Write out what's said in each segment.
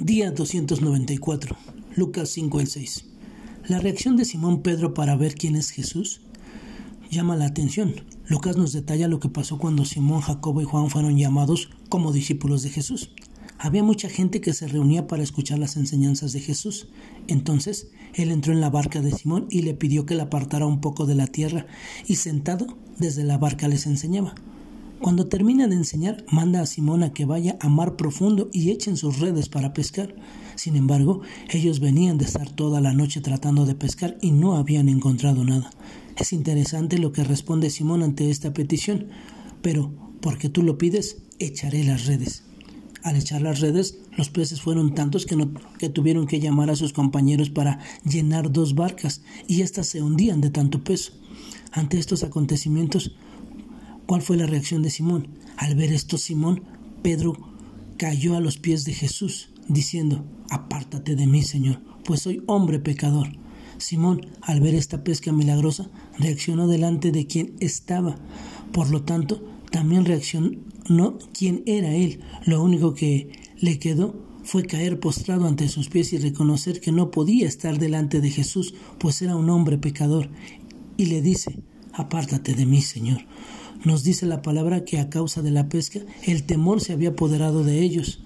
Día 294, Lucas 5 al 6. La reacción de Simón Pedro para ver quién es Jesús llama la atención. Lucas nos detalla lo que pasó cuando Simón, Jacobo y Juan fueron llamados como discípulos de Jesús. Había mucha gente que se reunía para escuchar las enseñanzas de Jesús. Entonces él entró en la barca de Simón y le pidió que la apartara un poco de la tierra y sentado desde la barca les enseñaba. Cuando termina de enseñar, manda a Simón a que vaya a mar profundo y echen sus redes para pescar. Sin embargo, ellos venían de estar toda la noche tratando de pescar y no habían encontrado nada. Es interesante lo que responde Simón ante esta petición, pero porque tú lo pides, echaré las redes. Al echar las redes, los peces fueron tantos que, no, que tuvieron que llamar a sus compañeros para llenar dos barcas y éstas se hundían de tanto peso. Ante estos acontecimientos, ¿Cuál fue la reacción de Simón? Al ver esto, Simón, Pedro cayó a los pies de Jesús, diciendo, Apártate de mí, Señor, pues soy hombre pecador. Simón, al ver esta pesca milagrosa, reaccionó delante de quien estaba. Por lo tanto, también reaccionó quien era él. Lo único que le quedó fue caer postrado ante sus pies y reconocer que no podía estar delante de Jesús, pues era un hombre pecador. Y le dice, Apártate de mí, Señor. Nos dice la palabra que a causa de la pesca el temor se había apoderado de ellos.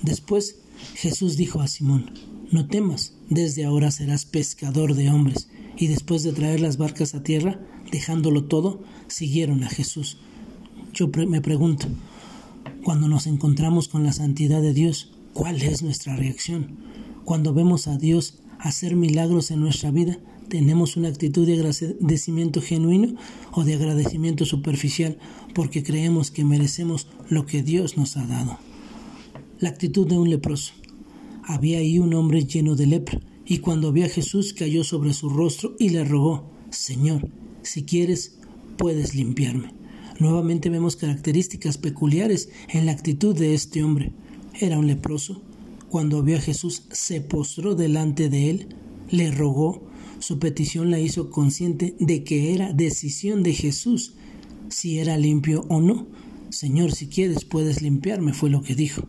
Después Jesús dijo a Simón, no temas, desde ahora serás pescador de hombres. Y después de traer las barcas a tierra, dejándolo todo, siguieron a Jesús. Yo me pregunto, cuando nos encontramos con la santidad de Dios, ¿cuál es nuestra reacción? Cuando vemos a Dios hacer milagros en nuestra vida, ¿Tenemos una actitud de agradecimiento genuino o de agradecimiento superficial porque creemos que merecemos lo que Dios nos ha dado? La actitud de un leproso. Había ahí un hombre lleno de lepra, y cuando vio a Jesús cayó sobre su rostro y le rogó, Señor, si quieres, puedes limpiarme. Nuevamente vemos características peculiares en la actitud de este hombre. Era un leproso. Cuando vio a Jesús, se postró delante de él, le rogó su petición la hizo consciente de que era decisión de Jesús si era limpio o no. Señor, si quieres puedes limpiarme, fue lo que dijo.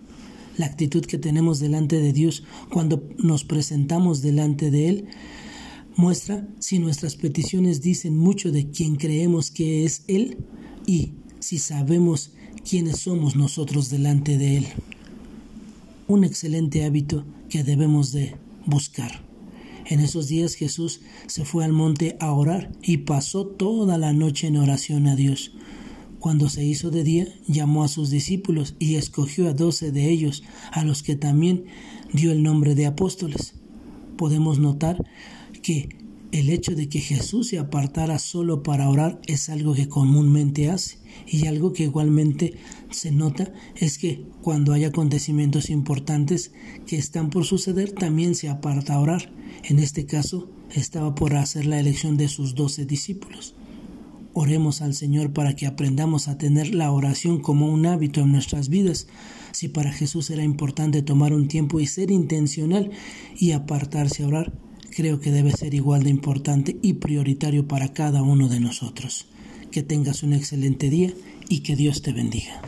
La actitud que tenemos delante de Dios cuando nos presentamos delante de Él muestra si nuestras peticiones dicen mucho de quien creemos que es Él y si sabemos quiénes somos nosotros delante de Él. Un excelente hábito que debemos de buscar. En esos días Jesús se fue al monte a orar y pasó toda la noche en oración a Dios. Cuando se hizo de día, llamó a sus discípulos y escogió a doce de ellos, a los que también dio el nombre de apóstoles. Podemos notar que el hecho de que Jesús se apartara solo para orar es algo que comúnmente hace y algo que igualmente se nota es que cuando hay acontecimientos importantes que están por suceder también se aparta a orar. En este caso estaba por hacer la elección de sus doce discípulos. Oremos al Señor para que aprendamos a tener la oración como un hábito en nuestras vidas. Si para Jesús era importante tomar un tiempo y ser intencional y apartarse a orar, creo que debe ser igual de importante y prioritario para cada uno de nosotros. Que tengas un excelente día y que Dios te bendiga.